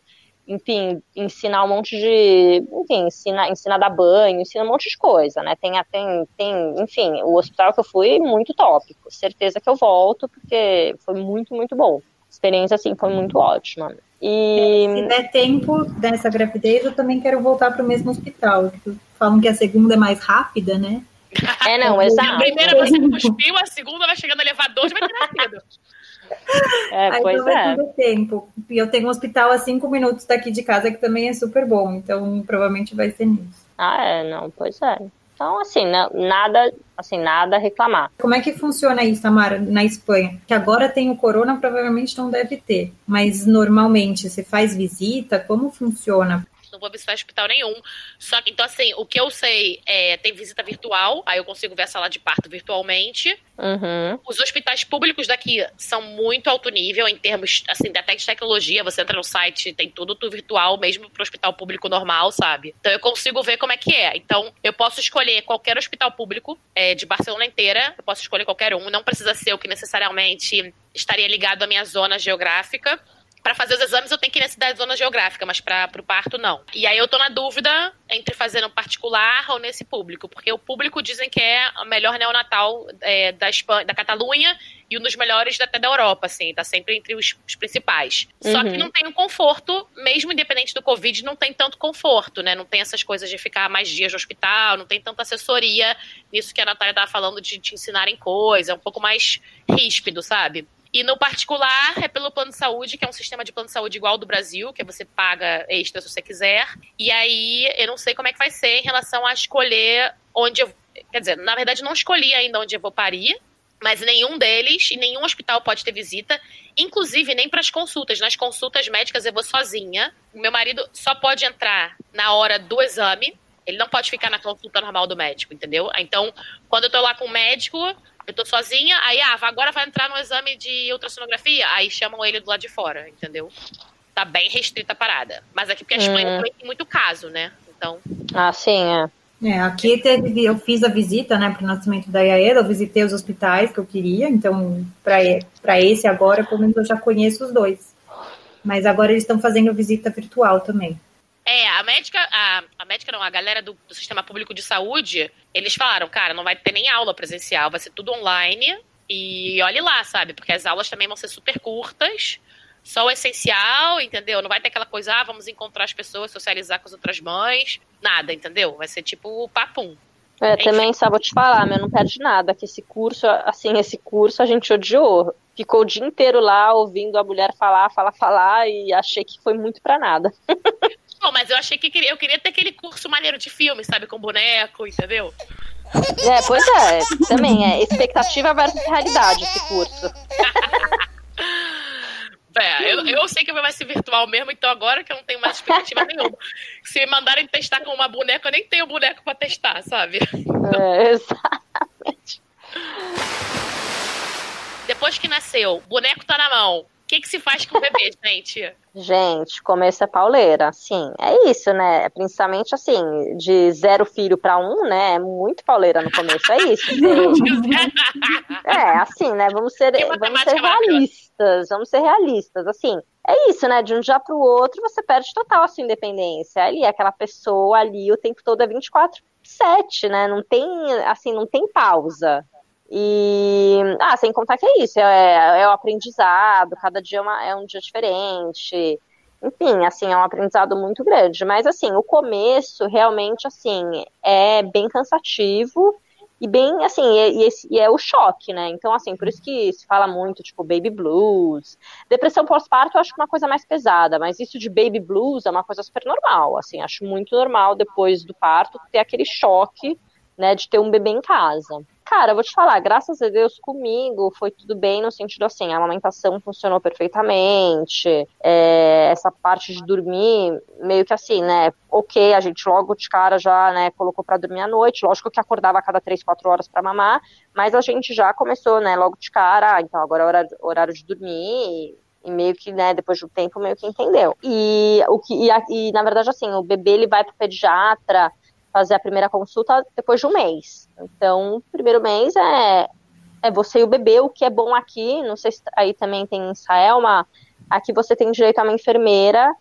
enfim, ensinar um monte de, enfim, ensina, ensina a dar banho, ensina um monte de coisa, né? Tem, tem, tem, enfim, o hospital que eu fui, muito tópico. Certeza que eu volto, porque foi muito, muito bom. A experiência, assim, foi muito ótima. E... Se der tempo dessa gravidez, eu também quero voltar para o mesmo hospital. Falam que a segunda é mais rápida, né? É, não, exato. A primeira você cuspiu, a segunda vai chegar no elevador e vai ter nascido. É, Aí pois é. tempo. E eu tenho um hospital a cinco minutos daqui de casa que também é super bom, então provavelmente vai ser nisso. Ah, é, não, pois é. Então, assim, nada, assim, nada a reclamar. Como é que funciona isso, Tamara, na Espanha? Que agora tem o corona, provavelmente não deve ter. Mas normalmente você faz visita? Como funciona? Não vou visitar hospital nenhum. Só que, então, assim, o que eu sei é tem visita virtual, aí eu consigo ver a sala de parto virtualmente. Uhum. Os hospitais públicos daqui são muito alto nível em termos, assim, até de tecnologia. Você entra no site, tem tudo, tudo virtual, mesmo pro hospital público normal, sabe? Então eu consigo ver como é que é. Então eu posso escolher qualquer hospital público é, de Barcelona inteira, eu posso escolher qualquer um. Não precisa ser o que necessariamente estaria ligado à minha zona geográfica para fazer os exames eu tenho que ir na cidade zona geográfica, mas para o parto não. E aí eu tô na dúvida entre fazer no particular ou nesse público, porque o público dizem que é o melhor neonatal é, da, Espanha, da Catalunha e um dos melhores até da Europa, assim, tá sempre entre os, os principais. Uhum. Só que uhum. não tem o um conforto, mesmo independente do Covid, não tem tanto conforto, né? Não tem essas coisas de ficar mais dias no hospital, não tem tanta assessoria nisso que a Natália tava falando de te ensinarem coisas, é um pouco mais ríspido, sabe? E no particular é pelo plano de saúde, que é um sistema de plano de saúde igual ao do Brasil, que você paga extra se você quiser. E aí eu não sei como é que vai ser em relação a escolher onde eu. Quer dizer, na verdade, não escolhi ainda onde eu vou parir, mas nenhum deles e nenhum hospital pode ter visita, inclusive nem para as consultas. Nas consultas médicas eu vou sozinha. O meu marido só pode entrar na hora do exame. Ele não pode ficar na consulta normal do médico, entendeu? Então, quando eu tô lá com o médico, eu tô sozinha, aí, ah, agora vai entrar no exame de ultrassonografia, aí chamam ele do lado de fora, entendeu? Tá bem restrita a parada. Mas aqui porque a Espanha hum. também tem muito caso, né? Então. Ah, sim, é. É, aqui teve, eu fiz a visita, né, para o nascimento da Yaeda, eu visitei os hospitais que eu queria, então, para esse agora, pelo menos eu já conheço os dois. Mas agora eles estão fazendo visita virtual também. É, a médica, a, a médica não, a galera do, do, sistema público de saúde, eles falaram, cara, não vai ter nem aula presencial, vai ser tudo online. E olhe lá, sabe? Porque as aulas também vão ser super curtas, só o essencial, entendeu? Não vai ter aquela coisa, ah, vamos encontrar as pessoas, socializar com as outras mães, nada, entendeu? Vai ser tipo papum. É, também só vou te falar, mas não perde nada, que esse curso, assim, esse curso a gente odiou. Ficou o dia inteiro lá ouvindo a mulher falar, falar, falar e achei que foi muito pra nada. Bom, mas eu achei que eu queria ter aquele curso maneiro de filme, sabe, com boneco, entendeu? É, pois é, também é expectativa versus realidade esse curso. É, eu, eu sei que vai ser virtual mesmo, então agora que eu não tenho mais expectativa nenhuma. Se me mandarem testar com uma boneca, eu nem tenho boneco pra testar, sabe? É, exatamente. Depois que nasceu, boneco tá na mão que, que se faz com o bebê, gente? Gente, começo é pauleira, sim. É isso, né? Principalmente assim, de zero filho para um, né? É muito pauleira no começo, é isso. é, assim, né? Vamos ser, vamos ser realistas, vamos ser realistas. Assim, é isso, né? De um dia para o outro, você perde total a sua independência. Ali, aquela pessoa ali o tempo todo é 24 7, né? Não tem, assim, não tem pausa. E, ah, sem contar que é isso, é, é o aprendizado, cada dia é, uma, é um dia diferente. Enfim, assim, é um aprendizado muito grande. Mas, assim, o começo, realmente, assim, é bem cansativo e bem, assim, e, e, é o choque, né? Então, assim, por isso que se fala muito, tipo, baby blues. Depressão pós-parto eu acho que é uma coisa mais pesada, mas isso de baby blues é uma coisa super normal, assim, acho muito normal depois do parto ter aquele choque, né, de ter um bebê em casa. Cara, vou te falar, graças a Deus comigo foi tudo bem no sentido assim, a amamentação funcionou perfeitamente, é, essa parte de dormir, meio que assim, né, ok, a gente logo de cara já, né, colocou para dormir à noite, lógico que acordava a cada três, quatro horas para mamar, mas a gente já começou, né, logo de cara, ah, então agora é horário, horário de dormir, e meio que, né, depois do tempo, meio que entendeu. E, o que, e, e, na verdade, assim, o bebê, ele vai pro pediatra fazer a primeira consulta depois de um mês. Então, o primeiro mês é, é você e o bebê, o que é bom aqui, não sei se aí também tem em Saelma, aqui você tem direito a uma enfermeira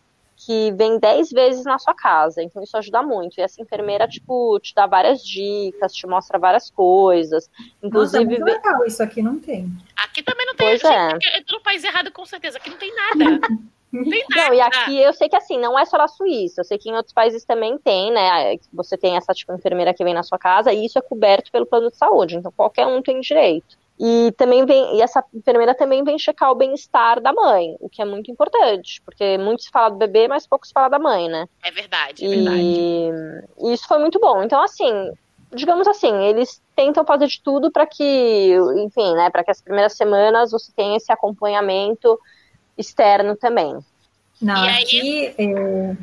que vem 10 vezes na sua casa, então isso ajuda muito. E essa enfermeira, tipo, te dá várias dicas, te mostra várias coisas. Inclusive. Nossa, é muito legal, isso aqui não tem. Aqui também não tem. Pois é. Eu tô no país errado, com certeza. Aqui não tem nada. Não, e aqui eu sei que assim, não é só na Suíça, eu sei que em outros países também tem, né? Você tem essa tipo enfermeira que vem na sua casa e isso é coberto pelo plano de saúde, então qualquer um tem direito. E também vem, e essa enfermeira também vem checar o bem-estar da mãe, o que é muito importante, porque muito se fala do bebê, mas pouco se fala da mãe, né? É verdade, é verdade. E isso foi muito bom. Então, assim, digamos assim, eles tentam fazer de tudo para que, enfim, né, para que as primeiras semanas você tenha esse acompanhamento externo também. Não, e aqui, é,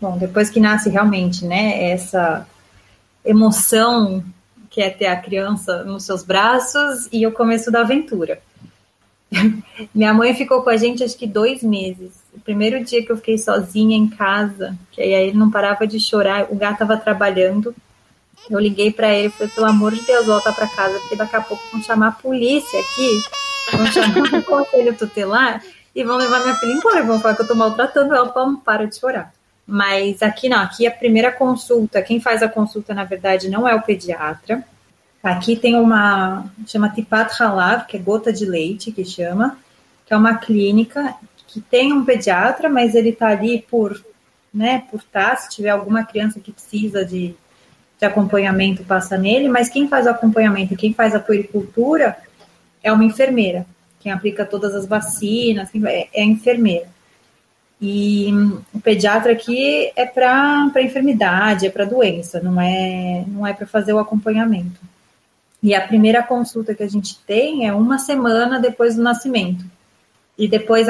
bom, depois que nasce realmente, né, essa emoção que é ter a criança nos seus braços e o começo da aventura. Minha mãe ficou com a gente acho que dois meses. O primeiro dia que eu fiquei sozinha em casa, que aí ele não parava de chorar, o gato estava trabalhando. Eu liguei para ele e falei, pelo amor de Deus, volta para casa, porque daqui a pouco vão chamar a polícia aqui, vão chamar o conselho tutelar e vão levar minha filha embora, vão falar que eu tô maltratando ela, não para de chorar. Mas aqui não, aqui a primeira consulta, quem faz a consulta, na verdade, não é o pediatra. Aqui tem uma, chama Tipat Halav, que é gota de leite, que chama, que é uma clínica que tem um pediatra, mas ele tá ali por, né, por tá, se tiver alguma criança que precisa de, de acompanhamento, passa nele, mas quem faz o acompanhamento, quem faz a puericultura é uma enfermeira quem aplica todas as vacinas, é, é a enfermeira. E o pediatra aqui é para enfermidade, é para doença, não é, não é para fazer o acompanhamento. E a primeira consulta que a gente tem é uma semana depois do nascimento. E depois,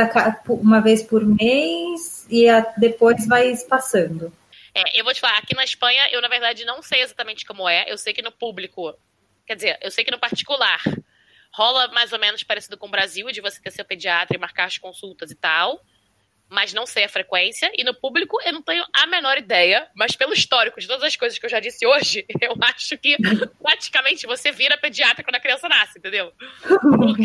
uma vez por mês, e depois vai passando. É, eu vou te falar, aqui na Espanha, eu na verdade não sei exatamente como é. Eu sei que no público, quer dizer, eu sei que no particular rola mais ou menos parecido com o Brasil, de você ter seu pediatra e marcar as consultas e tal. Mas não sei a frequência. E no público eu não tenho a menor ideia. Mas pelo histórico de todas as coisas que eu já disse hoje, eu acho que praticamente você vira pediatra quando a criança nasce, entendeu? Porque...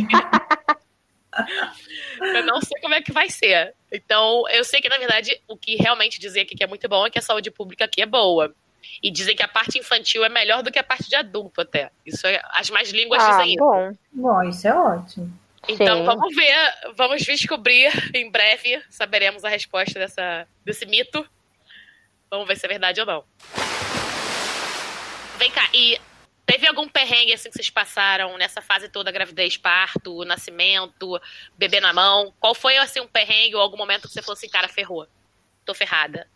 eu não sei como é que vai ser. Então, eu sei que, na verdade, o que realmente dizer aqui que é muito bom é que a saúde pública aqui é boa. E dizem que a parte infantil é melhor do que a parte de adulto, até. Isso é, as mais línguas ah, dizem bom. isso. Bom, isso é ótimo. Então Sim. vamos ver, vamos descobrir em breve, saberemos a resposta dessa, desse mito. Vamos ver se é verdade ou não. Vem cá, e teve algum perrengue assim que vocês passaram nessa fase toda, gravidez, parto, nascimento, bebê na mão? Qual foi assim um perrengue ou algum momento que você falou assim, cara, ferrou? Tô ferrada.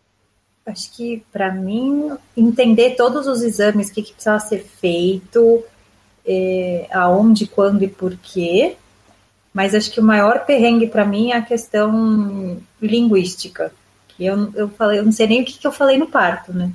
Acho que para mim entender todos os exames, o que, que precisava ser feito, é, aonde, quando e por quê. Mas acho que o maior perrengue para mim é a questão linguística. Que eu, eu falei, eu não sei nem o que, que eu falei no parto, né?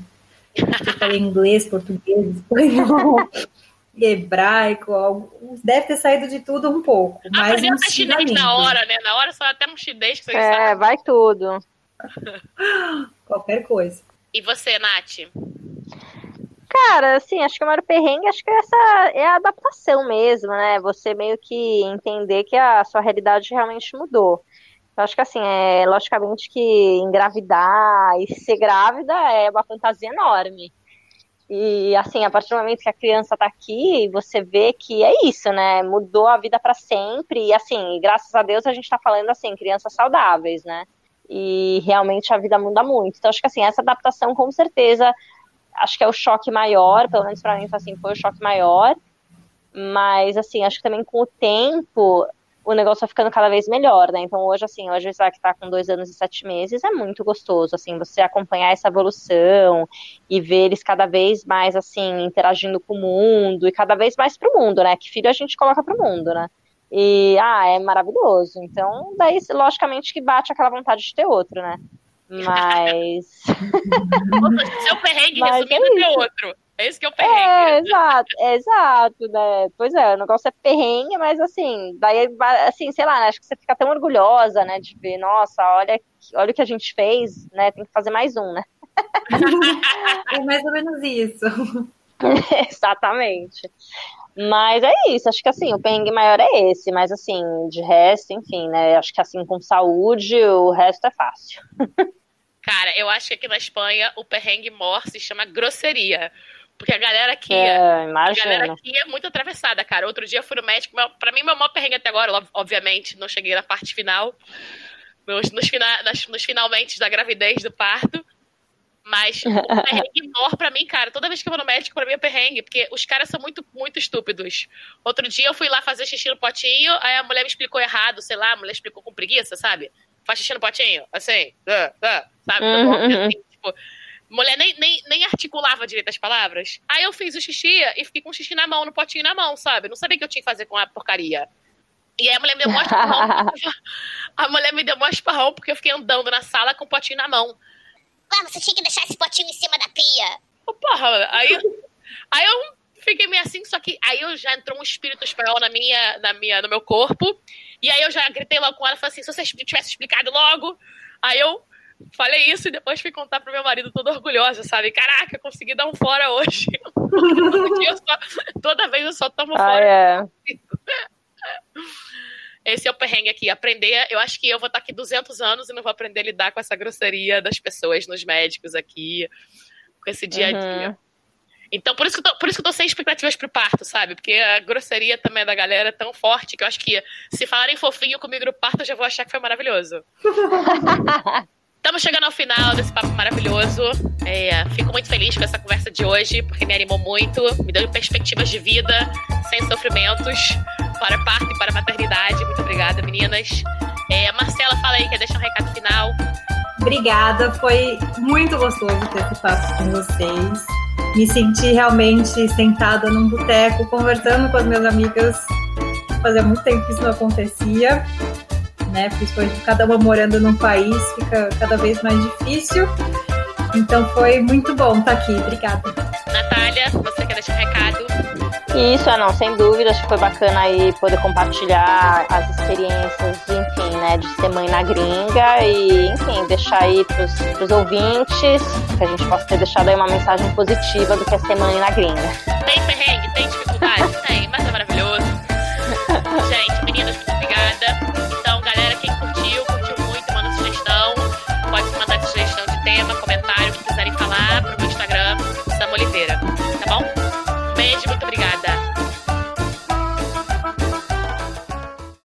Eu falei inglês, português, espanhol, hebraico, algo, deve ter saído de tudo um pouco. Mas Aprendeu até chinês na hora, né? Na hora só até um chinês que você É, sabe. vai tudo. Qualquer coisa. E você, Nath? Cara, assim, acho que o maior perrengue, acho que essa é a adaptação mesmo, né? Você meio que entender que a sua realidade realmente mudou. Eu acho que, assim, é logicamente que engravidar e ser grávida é uma fantasia enorme. E, assim, a partir do momento que a criança tá aqui, você vê que é isso, né? Mudou a vida para sempre. E, assim, graças a Deus a gente tá falando, assim, crianças saudáveis, né? E realmente a vida muda muito. Então, acho que, assim, essa adaptação, com certeza, acho que é o choque maior, pelo menos para mim foi assim, foi o choque maior. Mas assim, acho que também com o tempo o negócio vai ficando cada vez melhor, né? Então hoje, assim, hoje o Isaac tá com dois anos e sete meses, é muito gostoso, assim, você acompanhar essa evolução e ver eles cada vez mais, assim, interagindo com o mundo e cada vez mais pro mundo, né? Que filho a gente coloca pro mundo, né? E, ah, é maravilhoso. Então, daí, logicamente, que bate aquela vontade de ter outro, né? Mas. Seu perrengue Mas resumindo é é isso. outro. É isso que é o perrengue. É, exato, é, exato, né? Pois é, o negócio é perrengue, mas assim, daí, assim, sei lá, acho que você fica tão orgulhosa, né, de ver, nossa, olha, olha o que a gente fez, né, tem que fazer mais um, né? É mais ou menos isso. Exatamente. Mas é isso, acho que assim, o perrengue maior é esse, mas assim, de resto, enfim, né, acho que assim, com saúde, o resto é fácil. Cara, eu acho que aqui na Espanha o perrengue mor se chama grosseria. Porque a galera aqui, É, a galera imagina. aqui é muito atravessada, cara. Outro dia eu fui no médico, meu, pra mim meu maior perrengue até agora, ob- obviamente, não cheguei na parte final, nos, nos, fina, nas- nos finalmente da gravidez, do parto. Mas o perrengue maior pra mim, cara, toda vez que eu vou no médico, pra mim é perrengue, porque os caras são muito, muito estúpidos. Outro dia eu fui lá fazer xixi no potinho, aí a mulher me explicou errado, sei lá, a mulher explicou com preguiça, sabe? Faz xixi no potinho, assim, ah, ah, sabe? Uhum, uhum. Assim, tipo, mulher nem, nem, nem articulava direito as palavras. Aí eu fiz o xixi e fiquei com o xixi na mão, no potinho na mão, sabe? Não sabia o que eu tinha que fazer com a porcaria. E aí a mulher me deu mó esparrão. a mulher me deu mó esparrão porque eu fiquei andando na sala com o potinho na mão. Ué, você tinha que deixar esse potinho em cima da pia. Ô, porra, aí, aí eu fiquei meio assim, só que aí eu já entrou um espírito espanhol na minha, na minha, no meu corpo. E aí eu já gritei logo com ela, falei assim, se você tivesse explicado logo. Aí eu falei isso e depois fui contar pro meu marido toda orgulhosa, sabe? Caraca, eu consegui dar um fora hoje. Eu só- toda vez eu só tomo Ah, fora. é. Esse é o perrengue aqui. Aprender, eu acho que eu vou estar aqui 200 anos e não vou aprender a lidar com essa grosseria das pessoas nos médicos aqui, com esse dia a dia. Uhum. Então, por isso, que eu tô, por isso que eu tô sem expectativas pro parto, sabe? Porque a grosseria também da galera é tão forte que eu acho que se falarem fofinho comigo no parto, eu já vou achar que foi maravilhoso. Estamos chegando ao final desse papo maravilhoso. É, fico muito feliz com essa conversa de hoje, porque me animou muito, me deu perspectivas de vida sem sofrimentos para parto e para maternidade. Muito obrigada, meninas. É, Marcela, fala aí, quer deixar um recado final? Obrigada, foi muito gostoso ter esse papo com vocês. Me senti realmente sentada num boteco, conversando com as minhas amigas. Fazia muito tempo que isso não acontecia, né? Principalmente cada uma morando num país, fica cada vez mais difícil. Então foi muito bom estar aqui. Obrigada. Natália, você quer deixar um recado? Isso, é não, sem dúvida, acho que foi bacana aí poder compartilhar as experiências, enfim, né, de ser mãe na gringa e, enfim, deixar aí pros, pros ouvintes que a gente possa ter deixado aí uma mensagem positiva do que é ser mãe na gringa. Tem perrengue? Tem dificuldade? Tem, mas é maravilhoso. Gente, meninas, muito obrigada. Então, galera, quem curtiu, curtiu muito, manda sugestão. Pode mandar sugestão de tema, comentário, o que quiserem falar pro meu Instagram, Sam Oliveira. Tá bom? Beijo, muito obrigada.